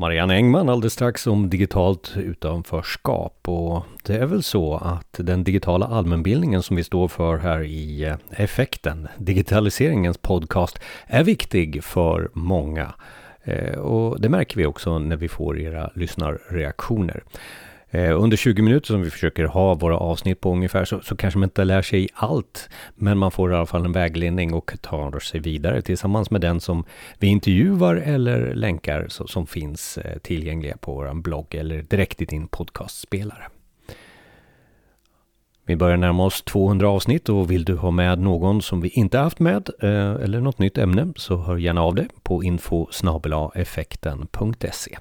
Marianne Engman alldeles strax om digitalt utanförskap och det är väl så att den digitala allmänbildningen som vi står för här i eh, Effekten, digitaliseringens podcast, är viktig för många. Eh, och det märker vi också när vi får era lyssnarreaktioner. Eh, under 20 minuter som vi försöker ha våra avsnitt på ungefär så, så, kanske man inte lär sig allt. Men man får i alla fall en vägledning och tar sig vidare tillsammans med den som vi intervjuar eller länkar så, som finns eh, tillgängliga på vår blogg eller direkt i din podcastspelare. Vi börjar närma oss 200 avsnitt och vill du ha med någon som vi inte haft med eh, eller något nytt ämne så hör gärna av dig på info effekten.se.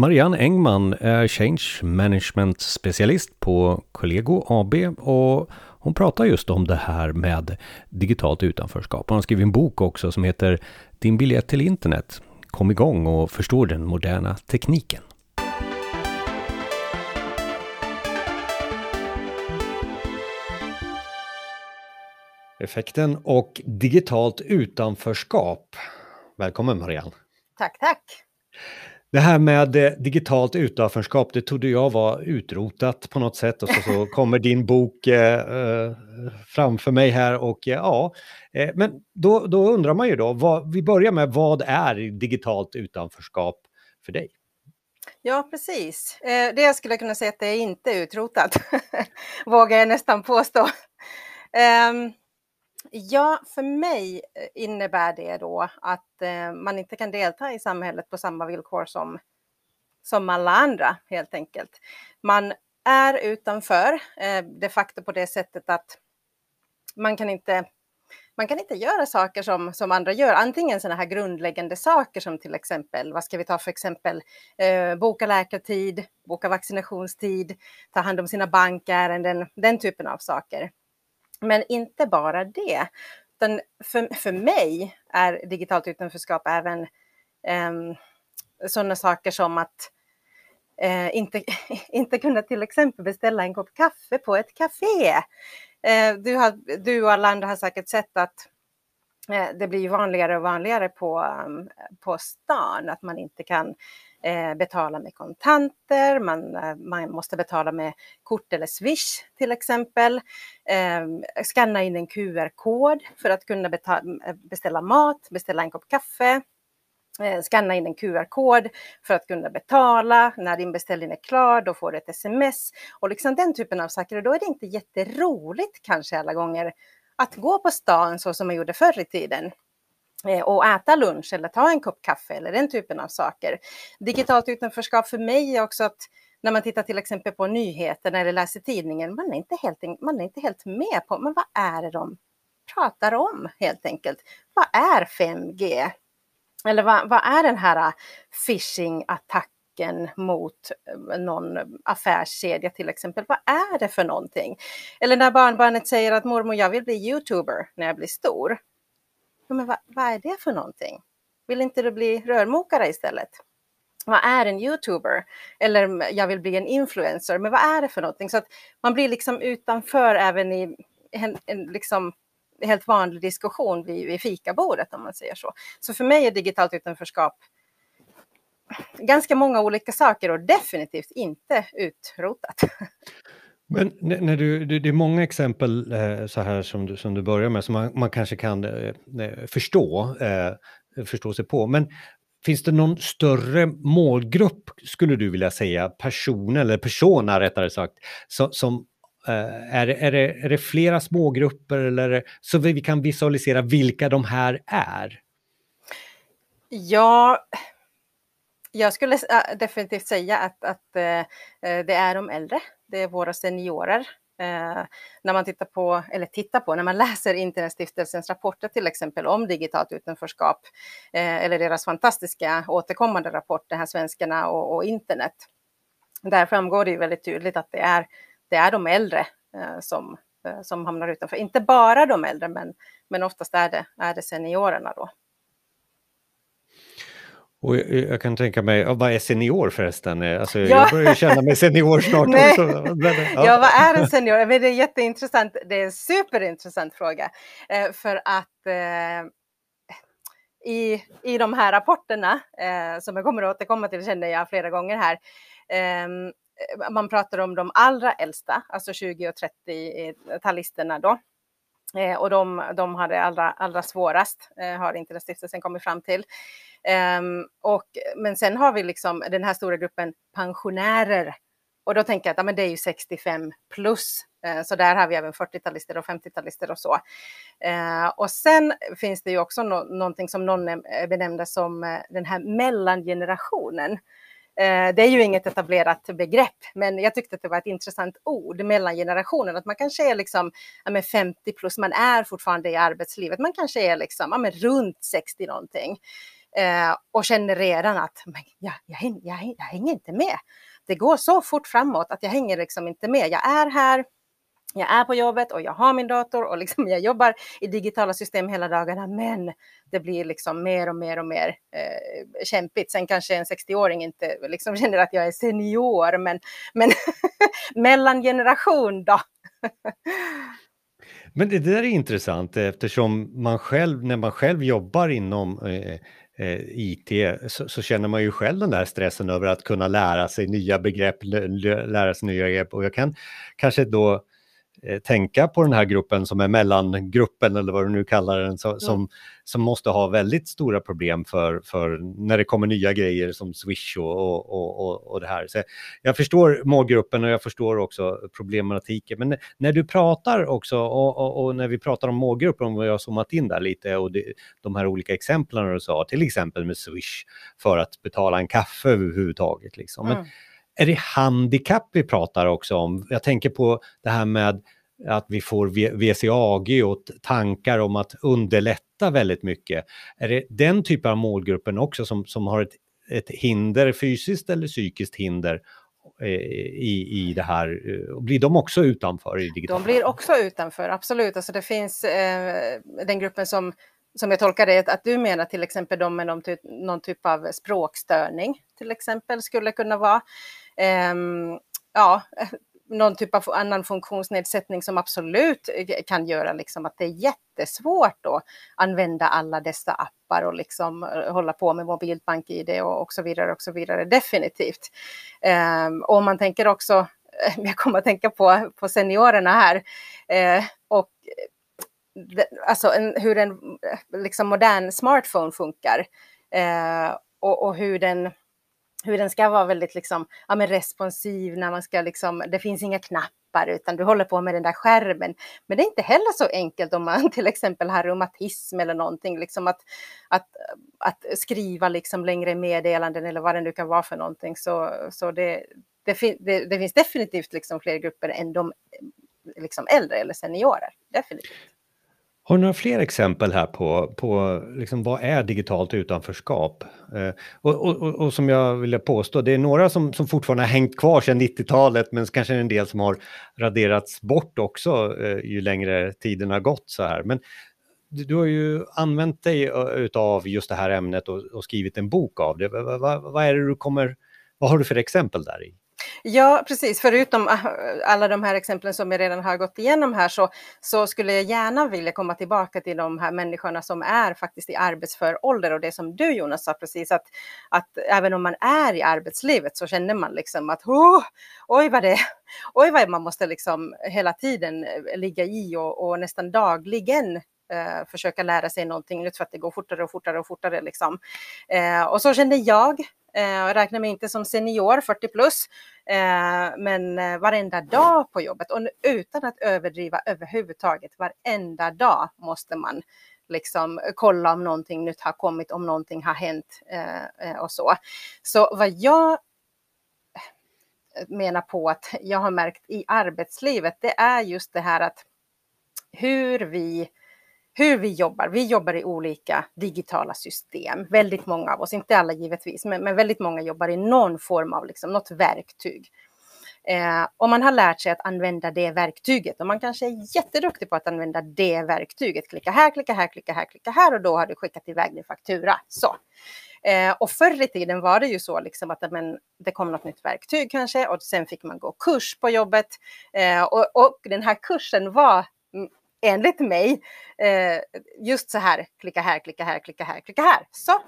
Marianne Engman är Change Management specialist på Collego AB och hon pratar just om det här med digitalt utanförskap. Hon har skrivit en bok också som heter Din biljett till internet. Kom igång och förstå den moderna tekniken. Effekten och digitalt utanförskap. Välkommen Marianne! Tack, tack! Det här med eh, digitalt utanförskap, det trodde jag var utrotat på något sätt och så, så kommer din bok eh, eh framför mig här och eh, ja, eh, men då, då undrar man ju då, vad, vi börjar med vad är digitalt utanförskap för dig? Ja, precis. Det jag skulle kunna säga att det är inte utrotat, vågar jag nästan påstå. Um, Ja, för mig eh, innebär det då att eh, man inte kan delta i samhället på samma villkor som, som alla andra helt enkelt. Man är utanför eh, de facto på det sättet att man kan inte man kan inte göra saker som, som andra gör. Antingen sådana här grundläggande saker som till exempel, vad ska vi ta för exempel, eh, boka läkartid, boka vaccinationstid, ta hand om sina bankärenden, den typen av saker. Men inte bara det. Utan för, för mig är digitalt utanförskap även eh, sådana saker som att eh, inte, inte kunna till exempel beställa en kopp kaffe på ett café. Eh, du, har, du och alla andra har säkert sett att eh, det blir vanligare och vanligare på, ehm, på stan att man inte kan eh, betala med kontanter, man, eh, man måste betala med kort eller swish till exempel. Eh, scanna in en QR-kod för att kunna eh, beställa mat, beställa en kopp kaffe. Eh, scanna in en QR-kod för att kunna betala. När din beställning är klar, då får du ett sms. Och liksom den typen av saker. Och då är det inte jätteroligt kanske alla gånger att gå på stan så som man gjorde förr i tiden. Eh, och äta lunch eller ta en kopp kaffe eller den typen av saker. Digitalt utanförskap för mig är också att när man tittar till exempel på nyheterna eller läser tidningen, man är inte helt, man är inte helt med på, men vad är det de pratar om helt enkelt? Vad är 5G? Eller vad, vad är den här phishing-attacken mot eh, någon affärskedja till exempel? Vad är det för någonting? Eller när barnbarnet säger att mormor, jag vill bli youtuber när jag blir stor men vad, vad är det för någonting? Vill inte du bli rörmokare istället? Vad är en youtuber? Eller jag vill bli en influencer, men vad är det för någonting? Så att man blir liksom utanför även i en, en liksom helt vanlig diskussion vid, vid fikabordet om man säger så. Så för mig är digitalt utanförskap ganska många olika saker och definitivt inte utrotat. Men när du, det är många exempel eh, så här som du, som du börjar med som man, man kanske kan eh, eh, förstå, förstå sig på. Men finns det någon större målgrupp, skulle du vilja säga, person eller persona rättare sagt, som, som är, är, det, är det flera smågrupper eller så vi kan visualisera vilka de här är? Ja, jag skulle äh, definitivt säga att, att det är de äldre det är våra seniorer. Eh, när man tittar på, eller tittar på, när man läser Internetstiftelsens rapporter till exempel om digitalt utanförskap, eh, eller deras fantastiska återkommande rapport, det här Svenskarna och, och internet. Där framgår det ju väldigt tydligt att det är, det är de äldre eh, som, eh, som hamnar utanför. Inte bara de äldre, men, men oftast är det, är det seniorerna då. Och jag, jag, kan tänka mig, vad är senior förresten? Alltså, ja. Jag börjar känna mig senior snart. också. Ja. ja. vad är en senior? Men det är jätteintressant. Det är en superintressant fråga. Eh, för att eh, i, i de här rapporterna, eh, som jag kommer att återkomma till känner jag flera gånger här, ehm, man pratar om de allra äldsta, alltså 20 och 30-talisterna då. Eh, och de, de har det allra, allra svårast, eh, har Internetstiftelsen kommit fram till. Um, och, men sen har vi liksom den här stora gruppen pensionärer. Och då tänker jag att ja, men det är ju 65 plus. eh, så där har vi även 40-talister och 50-talister och så. Eh, och sen finns det ju också no någonting som någon eh, benämnde som eh, den här mellangenerationen. Eh, det är ju inget etablerat begrepp, men jag tyckte att det var ett intressant ord, mellangenerationen, att man kanske är liksom ja, 50 plus, man är fortfarande i arbetslivet, man kanske är liksom ja, runt 60 någonting eh, och känner redan att men jag, jag, jag, jag hänger inte med. Det går så fort framåt att jag hänger liksom inte med. Jag är här, jag är på jobbet och jag har min dator och liksom jag jobbar i digitala system hela dagarna, men det blir liksom mer och mer och mer eh, kämpigt. Sen kanske en 60-åring inte liksom känner att jag är senior, men, men mellangeneration då. men det där är intressant eftersom man själv, när man själv jobbar inom eh, eh IT så, så, känner man ju själv den där stressen över att kunna lära sig nya begrepp, lära sig nya begrepp och jag kan kanske då Eh, tänka på den här gruppen som är mellangruppen eller vad du nu kallar den, så, mm. som, som måste ha väldigt stora problem för, för när det kommer nya grejer som Swish och, och, och, och det här. Så jag förstår målgruppen och jag förstår också problematiken. Men när du pratar också och, och när vi pratar om målgruppen, om vi har zoomat in där lite och det, de här olika exemplen du sa, till exempel med Swish för att betala en kaffe överhuvudtaget. Liksom. Men, mm är det handikapp vi pratar också om? Jag tänker på det här med att vi får VCAG och tankar om att underlätta väldigt mycket. Är det den typen av målgruppen också som, som har ett, ett hinder, fysiskt eller psykiskt hinder eh, i, i det här? Blir de också utanför i digitala? De blir också utanför, absolut. Alltså det finns eh, den gruppen som som jag tolkar det, att du menar till exempel de med någon typ, någon typ av språkstörning till exempel skulle kunna vara. Um, ja, någon typ av annan funktionsnedsättning som absolut kan göra liksom att det är jättesvårt att använda alla dessa appar och liksom eh, hålla på med mobilbank-id och, och så vidare och så vidare. Definitivt. Um, och man tänker också, jag kommer att tänka på, på seniorerna här uh, och alltså en, hur en liksom modern smartphone funkar eh, och, och hur den hur den ska vara väldigt liksom, ja, men responsiv när man ska liksom, det finns inga knappar utan du håller på med den där skärmen. Men det är inte heller så enkelt om man till exempel har reumatism eller någonting, liksom att, att, att skriva liksom längre meddelanden eller vad det nu kan vara för någonting. Så, så det, det, det, det finns definitivt liksom fler grupper än de liksom äldre eller seniorer. Definitivt. Har du några fler exempel här på, på liksom vad är digitalt utanförskap? Eh, och, och, och, som jag vill påstå, det är några som, som fortfarande har hängt kvar sedan 90-talet, men kanske en del som har raderats bort också eh, ju längre tiden har gått så här. Men du, du har ju använt dig eh, av just det här ämnet och, och skrivit en bok av det. Vad, va, vad, är det du kommer, vad har du för exempel där i? Ja, precis. Förutom äh, alla de här exemplen som jag redan har gått igenom här så, så skulle jag gärna vilja komma tillbaka till de här människorna som är faktiskt i arbetsför ålder och det som du Jonas sa precis att, att även om man är i arbetslivet så känner man liksom att oh, oj vad det oj vad man måste liksom hela tiden eh, ligga i och, och nästan dagligen eh, försöka lära sig någonting nytt för att det går fortare och fortare och fortare. Liksom. Eh, och så kände jag Eh, jag räknar mig inte som senior, 40 plus, eh, men eh, varenda dag på jobbet och utan att överdriva överhuvudtaget, varenda dag måste man liksom kolla om någonting nytt har kommit, om någonting har hänt eh, eh, och så. Så vad jag menar på att jag har märkt i arbetslivet, det är just det här att hur vi hur vi jobbar. Vi jobbar i olika digitala system. Väldigt många av oss, inte alla givetvis, men, men väldigt många jobbar i någon form av liksom, något verktyg. Eh, och man har lärt sig att använda det verktyget och man kanske är jätteduktig på att använda det verktyget. Klicka här, klicka här, klicka här, klicka här och då har du skickat iväg din faktura. Så. Eh, och förr i tiden var det ju så liksom att men, det kom något nytt verktyg kanske och sen fick man gå kurs på jobbet. Eh, och, och den här kursen var mm, enligt mig, eh, just så här, klicka här, klicka här, klicka här, klicka här. Så,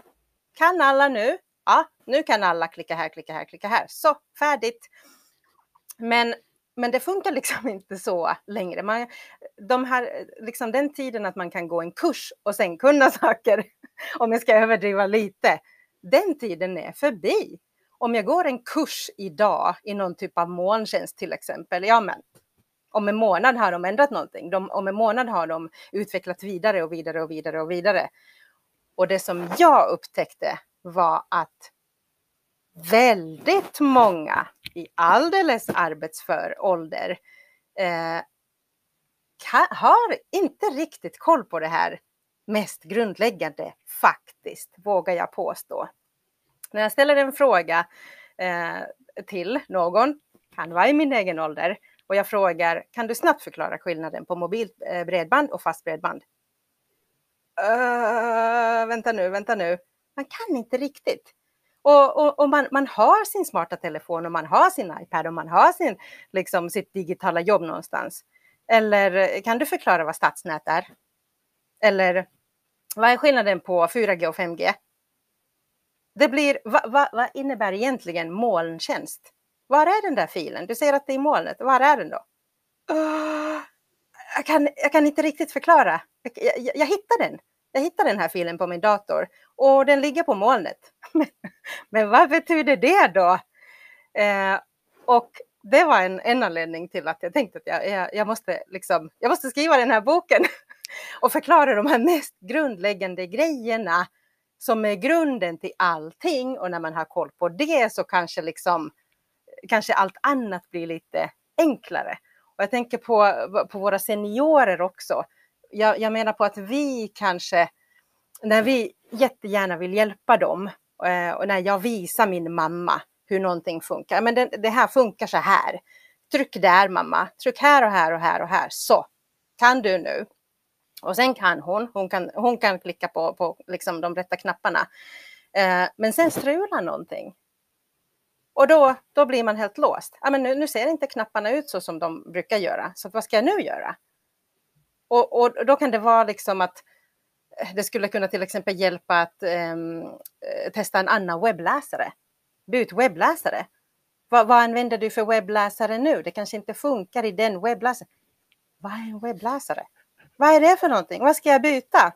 kan alla nu? Ja, nu kan alla klicka här, klicka här, klicka här. Så, färdigt. Men, men det funkar liksom inte så längre. Man, de här, liksom den tiden att man kan gå en kurs och sen kunna saker, om jag ska överdriva lite, den tiden är förbi. Om jag går en kurs idag i någon typ av molntjänst till exempel, ja men om en månad har de ändrat någonting. De, om en månad har de utvecklat vidare och vidare och vidare och vidare. Och det som jag upptäckte var att väldigt många i alldeles arbetsför ålder eh, har inte riktigt koll på det här mest grundläggande faktiskt, vågar jag påstå. När jag ställer en fråga eh, till någon, kan vara i min egen ålder, och jag frågar, kan du snabbt förklara skillnaden på mobilt eh, bredband och fast bredband? Uh, vänta nu, vänta nu. Man kan inte riktigt. Och, och, och man, man, har sin smarta telefon och man har sin iPad och man har sin, liksom, sitt digitala jobb någonstans. Eller eh, kan du förklara vad stadsnät är? Eller vad är skillnaden på 4G och 5G? Det blir, vad, vad, vad innebär egentligen molntjänst? Var är den där filen? Du säger att det är i molnet. Var är den då? Uh, jag, kan, jag kan inte riktigt förklara. Jag, jag, jag hittar den. Jag hittar den här filen på min dator och den ligger på molnet. Men, vad betyder det då? Eh, och det var en, en anledning till att jag tänkte att jag, jag, jag, måste liksom, jag måste skriva den här boken och förklara de här mest grundläggande grejerna som är grunden till allting. Och när man har koll på det så kanske liksom kanske allt annat blir lite enklare. Och jag tänker på, på våra seniorer också. Jag, jag menar på att vi kanske, när vi jättegärna vill hjälpa dem eh, och när jag visar min mamma hur någonting funkar. Men det, det, här funkar så här. Tryck där mamma, tryck här och här och här och här. Så, kan du nu? Och sen kan hon, hon kan, hon kan klicka på, på liksom de rätta knapparna. Eh, men sen strular någonting. Och då, då blir man helt låst. Ja, men nu, nu ser inte knapparna ut så som de brukar göra, så vad ska jag nu göra? Och, och då kan det vara liksom att eh, det skulle kunna till exempel hjälpa att um, testa en annan webbläsare. Byt webbläsare. Vad, vad använder du för webbläsare nu? Det kanske inte funkar i den webbläsaren. Vad är en webbläsare? Vad är det för någonting? Vad ska jag byta?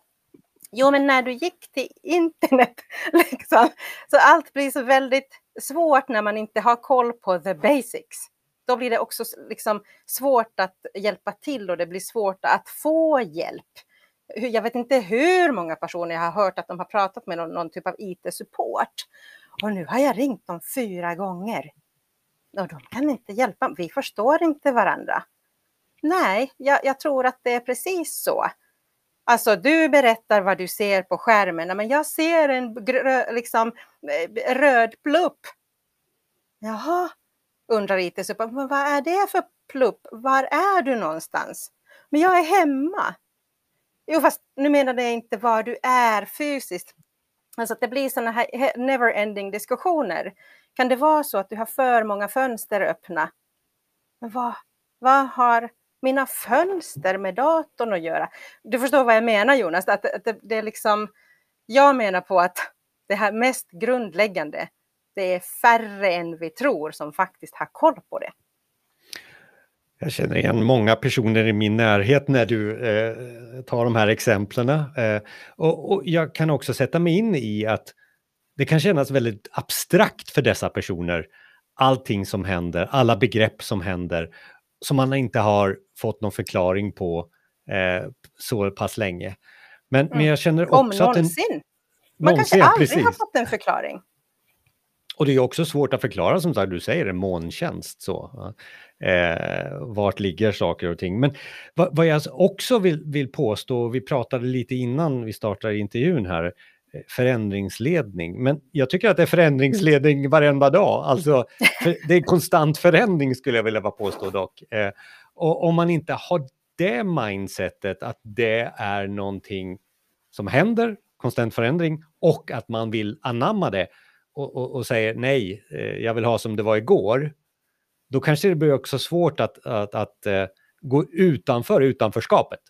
Jo, men när du gick till internet, liksom, så allt blir så väldigt svårt när man inte har koll på the basics. Då blir det också liksom svårt att hjälpa till och det blir svårt att få hjälp. Jag vet inte hur många personer jag har hört att de har pratat med någon, någon typ av IT-support. Och nu har jag ringt dem fyra gånger. Och de kan inte hjälpa, vi förstår inte varandra. Nej, jag, jag tror att det är precis så. Alltså du berättar vad du ser på skärmen, men jag ser en liksom, eh, röd plupp. Jaha, undrar IT-support, men vad är det för plupp? Var är du någonstans? Men jag är hemma. Jo, fast nu menade jag inte var du är fysiskt. Alltså att det blir sådana här never-ending diskussioner. Kan det vara så att du har för många fönster öppna? Men vad, vad har mina fönster med datorn att göra. Du förstår vad jag menar Jonas, att, att det, det, är liksom, jag menar på att det här mest grundläggande, det är färre än vi tror som faktiskt har koll på det. Jag känner igen många personer i min närhet när du eh, tar de här exemplen. Eh, och, och, jag kan också sätta mig in i att det kan kännas väldigt abstrakt för dessa personer. Allting som händer, alla begrepp som händer som man inte har fått någon förklaring på eh, så pass länge. Men, mm. men jag känner också Om att... Någonsin. Den, man någonsin, kanske aldrig precis. har fått en förklaring. Och det är också svårt att förklara som sagt, du säger en molntjänst så. Eh, vart ligger saker och ting. Men vad, vad jag också vill, vill påstå, vi pratade lite innan vi startade intervjun här, förändringsledning. Men jag tycker att det är förändringsledning varenda dag. Alltså, det är konstant förändring skulle jag vilja påstå dock. Eh, och om man inte har det mindsetet att det är någonting som händer, konstant förändring, och att man vill anamma det och, och, och säger nej, eh, jag vill ha som det var igår, då kanske det blir också svårt att, att, att, gå utanför utanförskapet.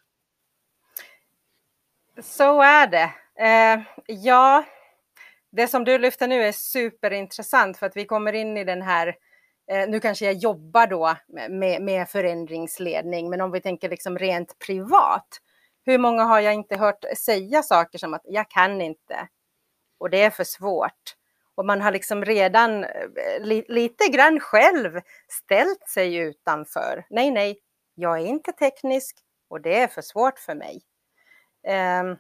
Så är det. Eh, ja, det som du lyfter nu är superintressant för att vi kommer in i den här eh, nu kanske jag jobbar då med, med förändringsledning, men om vi tänker liksom rent privat. Hur många har jag inte hört säga saker som att jag kan inte och det är för svårt. Och man har liksom redan eh, li, lite grann själv ställt sig utanför. Nej, nej, jag är inte teknisk och det är för svårt för mig. Um,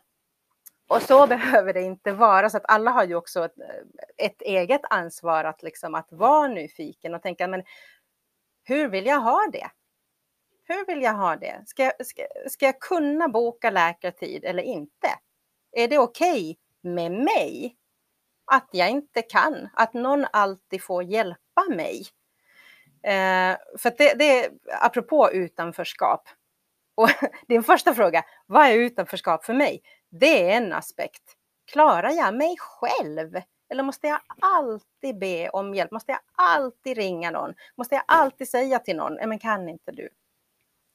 och så behöver det inte vara, så att alla har ju också ett, ett, eget ansvar att, liksom, att vara nyfiken och tänka, men hur vill jag ha det? Hur vill jag ha det? Ska, ska, ska jag kunna boka läkartid eller inte? Är det okej okay med mig att jag inte kan? Att någon alltid får hjälpa mig? Eh, för det, det är apropå utanförskap. Och din första fråga, vad är utanförskap för mig? Det är en aspekt. Klarar jag mig själv? Eller måste jag alltid be om hjälp? Måste jag alltid ringa någon? Måste jag alltid säga till någon, men kan inte du?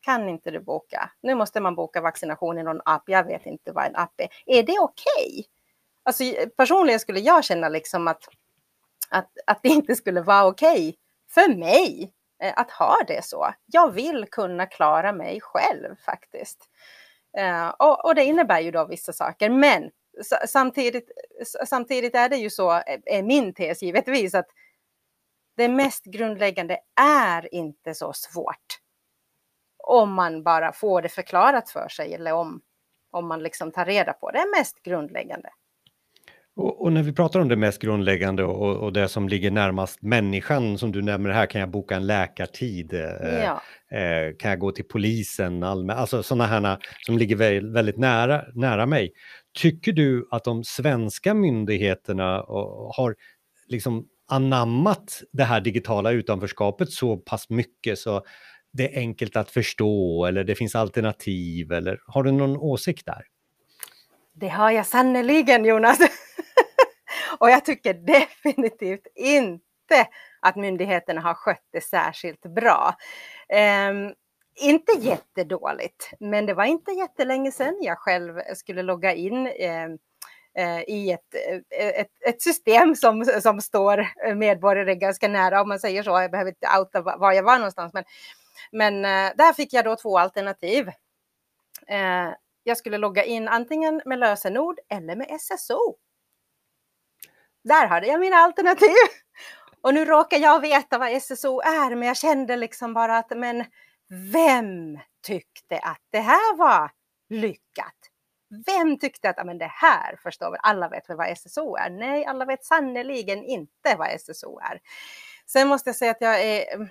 Kan inte du boka? Nu måste man boka vaccination i någon app. Jag vet inte vad en app är. Är det okej? Okay? Alltså, personligen skulle jag känna liksom att, att, att det inte skulle vara okej okay för mig eh, att ha det så. Jag vill kunna klara mig själv faktiskt. Eh, och, och, det innebär ju då vissa saker, men samtidigt, samtidigt är det ju så, eh, är min tes givetvis, att det mest grundläggande är inte så svårt. Om man bara får det förklarat för sig eller om, om man liksom tar reda på det, mest grundläggande. Och, och, när vi pratar om det mest grundläggande och, och, det som ligger närmast människan som du nämner här, kan jag boka en läkartid? Eh, ja. eh, kan jag gå till polisen? Allmän, alltså sådana här som ligger väldigt, väldigt nära, nära mig. Tycker du att de svenska myndigheterna har liksom anammat det här digitala utanförskapet så pass mycket så det är enkelt att förstå eller det finns alternativ eller har du någon åsikt där? Det har jag sannerligen Jonas. Och jag tycker definitivt inte att myndigheterna har skött det särskilt bra. Um, inte jättedåligt, men det var inte jättelänge sedan jag själv skulle logga in ehm, eh, i ett, eh, ett, ett, system som, som står medborgare ganska nära, om man säger så. Jag behöver inte outa var jag var någonstans, men, men eh, där fick jag då två alternativ. Eh, jag skulle logga in antingen med lösenord eller med SSO. Där hade jag mina alternativ. Och nu råkar jag veta vad SSO är, men jag kände liksom bara att men vem tyckte att det här var lyckat? Vem tyckte att men det här förstår väl alla vet väl vad SSO är? Nej, alla vet sannerligen inte vad SSO är. Sen måste jag säga att jag är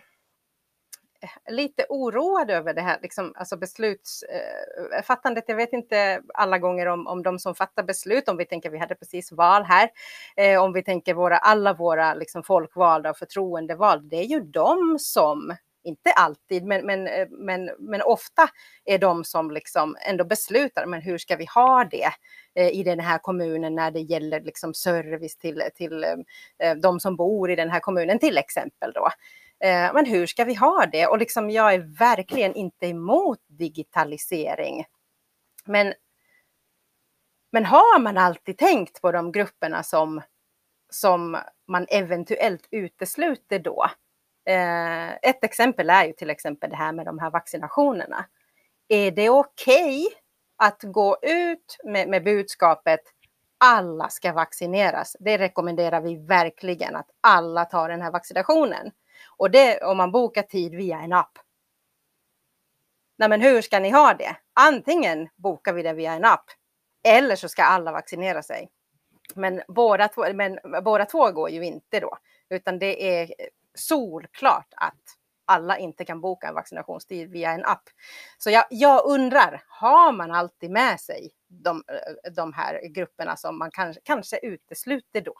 lite oroad över det här liksom, alltså beslutsfattandet. Eh, Jag vet inte alla gånger om, om de som fattar beslut, om vi tänker vi hade precis val här, eh, om vi tänker våra, alla våra liksom, folkvalda och förtroendevalda, det är ju de som inte alltid, men, men, eh, men, men ofta är de som liksom ändå beslutar, men hur ska vi ha det eh, i den här kommunen när det gäller liksom service till, till de som bor i den här kommunen till exempel då. Eh, men hur ska vi ha det? Och liksom, jag är verkligen inte emot digitalisering. Men, men har man alltid tänkt på de grupperna som, som man eventuellt utesluter då? Eh, ett exempel är ju till exempel det här med de här vaccinationerna. Är det okej okay att gå ut med, med budskapet alla ska vaccineras? Det rekommenderar vi verkligen att alla tar den här vaccinationen. Och det om man bokar tid via en app. Nej, men hur ska ni ha det? Antingen bokar vi det via en app eller så ska alla vaccinera sig. Men båda två, men båda två går ju inte då, utan det är solklart att alla inte kan boka en vaccinationstid via en app. Så jag, jag undrar, har man alltid med sig de, de här grupperna som man kanske, kanske utesluter då?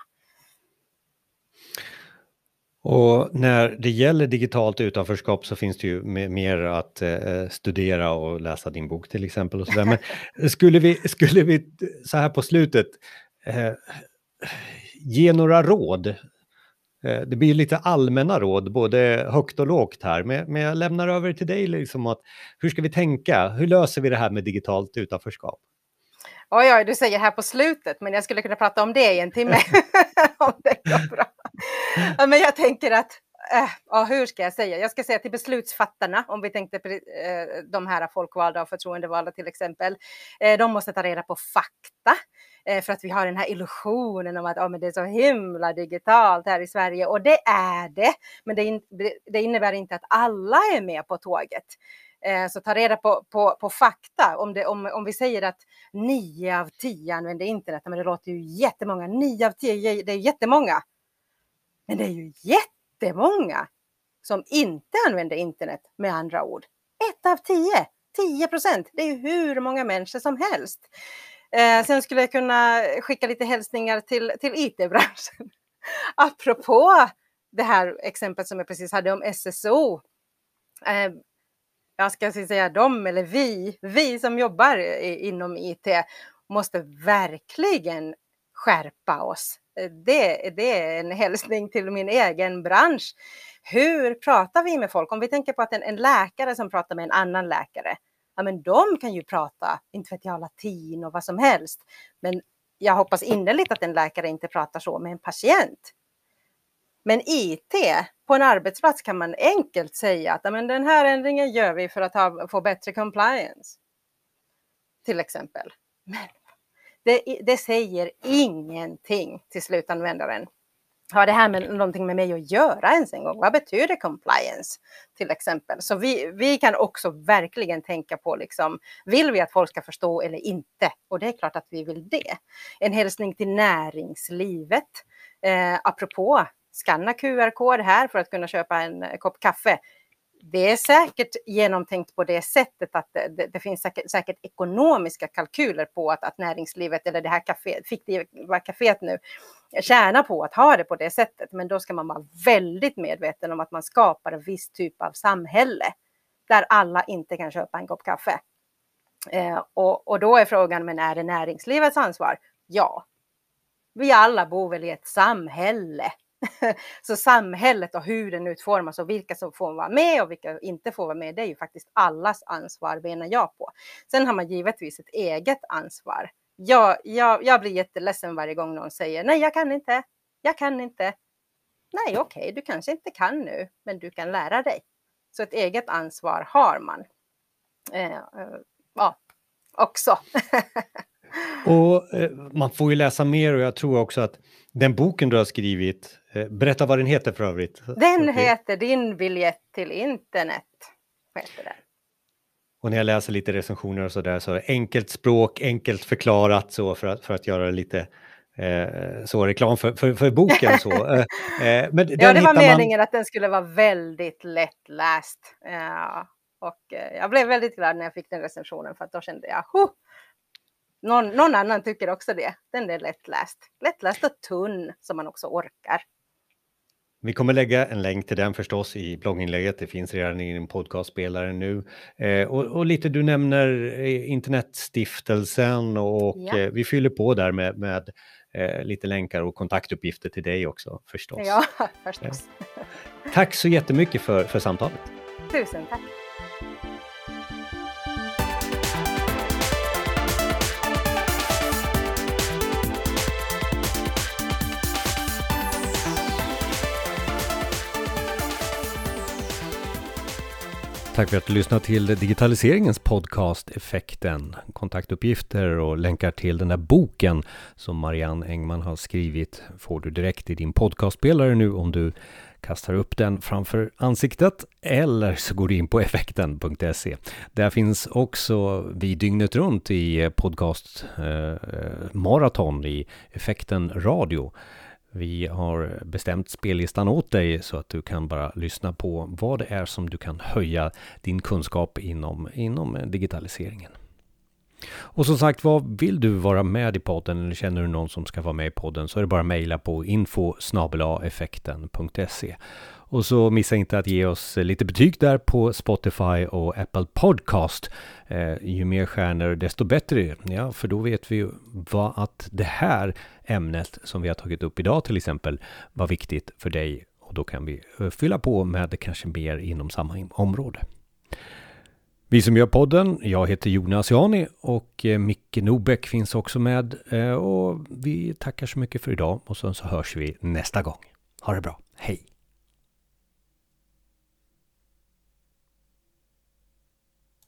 Och när det gäller digitalt utanförskap så finns det ju mer att eh, studera och läsa din bok till exempel. Och så där. Men skulle vi, skulle vi så här på slutet eh, ge några råd? Eh, det blir lite allmänna råd, både högt och lågt här, men, men jag lämnar över till dig. Liksom att, hur ska vi tänka? Hur löser vi det här med digitalt utanförskap? Oj, oj, du säger här på slutet, men jag skulle kunna prata om det i en timme. om det går bra. Ja, men jag tänker att, äh, ja, hur ska jag säga? Jag ska säga till beslutsfattarna, om vi tänkte på äh, eh, de här folkvalda och förtroendevalda till exempel. Äh, de måste ta reda på fakta eh, för att vi har den här illusionen om att oh, men det är så himla digitalt här i Sverige och det är det. Men det, in, det innebär inte att alla är med på tåget. Eh, så ta reda på, på, på fakta. Om, det, om, om vi säger att nio av tio använder internet, men det låter ju jättemånga. Nio av tio, det är jättemånga. Men det är ju jättemånga som inte använder internet med andra ord. Ett av tio, 10 procent. Det är ju hur många människor som helst. Eh, sen skulle jag kunna skicka lite hälsningar till, till IT-branschen. Apropå det här exemplet som jag precis hade om SSO. Eh, jag ska säga de eller vi, vi som jobbar inom IT måste verkligen skärpa oss. Det, det är en hälsning till min egen bransch. Hur pratar vi med folk? Om vi tänker på att en, en läkare som pratar med en annan läkare, ja men de kan ju prata, inte vet jag, latin och vad som helst. Men jag hoppas innerligt att en läkare inte pratar så med en patient. Men IT, på en arbetsplats kan man enkelt säga att men den här ändringen gör vi för att ha, få bättre compliance. Till exempel. Men det, det säger ingenting till slutanvändaren. Har det här med någonting med mig att göra ens en gång? Vad betyder compliance till exempel? Så vi, vi kan också verkligen tänka på liksom, vill vi att folk ska förstå eller inte? Och det är klart att vi vill det. En hälsning till näringslivet. Eh, apropå skanna QR-kod här för att kunna köpa en kopp kaffe. Det är säkert genomtänkt på det sättet att det, det finns säkert, säkert, ekonomiska kalkyler på att, att näringslivet eller det här kaféet, fiktiva kaféet nu tjänar på att ha det på det sättet. Men då ska man vara väldigt medveten om att man skapar en viss typ av samhälle där alla inte kan köpa en kopp kaffe. Eh, och, och då är frågan, men är det näringslivets ansvar? Ja. Vi alla bor väl i ett samhälle så samhället och hur den utformas och vilka som får vara med och vilka inte får vara med, det är ju faktiskt allas ansvar menar jag på. Sen har man givetvis ett eget ansvar. Jag, jag, jag blir jätteledsen varje gång någon säger nej, jag kan inte, jag kan inte. Nej, okej, okay, du kanske inte kan nu, men du kan lära dig. Så ett eget ansvar har man. Eh, eh, ja, också. och eh, man får ju läsa mer och jag tror också att den boken du har skrivit, eh, berätta vad den heter för övrigt. Den heter Din biljett till internet. Heter den. Och när jag läser lite recensioner och så där så enkelt språk, enkelt förklarat så för att, för att göra lite eh, så reklam för, för, för boken. Så. Eh, eh men ja, det var meningen man... att den skulle vara väldigt lättläst. Ja, och jag blev väldigt glad när jag fick den recensionen för att då kände jag, någon, någon annan tycker också det. Den är lättläst. Lättläst och tunn som man också orkar. Vi kommer lägga en länk till den förstås i blogginlägget. Det finns redan i din podcastspelare nu. Eh, och, och, lite du nämner eh, Internetstiftelsen och ja. eh, vi fyller på där med, med eh, lite länkar och kontaktuppgifter till dig också förstås. Ja, förstås. Tack så jättemycket för, för samtalet. Tusen tack. Tack för att du lyssnade till digitaliseringens podcast Effekten. Kontaktuppgifter och länkar till den där boken som Marianne Engman har skrivit får du direkt i din podcastspelare nu om du kastar upp den framför ansiktet eller så går du in på effekten.se. Där finns också vi dygnet runt i podcast eh, eh maraton i Effekten Radio vi har bestämt spellistan åt dig så att du kan bara lyssna på vad det är som du kan höja din kunskap inom, inom digitaliseringen. Och som sagt vad vill du vara med i podden eller känner du någon som ska vara med i podden så är det bara att mejla på info effekten.se. Och så missa inte att ge oss eh, lite betyg där på Spotify och Apple Podcast. Eh, ju mer stjärnor desto bättre. Ja, för då vet vi vad att det här ämnet som vi har tagit upp idag till exempel var viktigt för dig och då kan vi eh, fylla på med kanske mer inom samma område. Vi som gör podden, jag heter Jonas Jani och eh, Micke Nobäck finns också med. Och vi tackar så mycket för idag och sen så hörs vi nästa gång. Ha det bra! hej!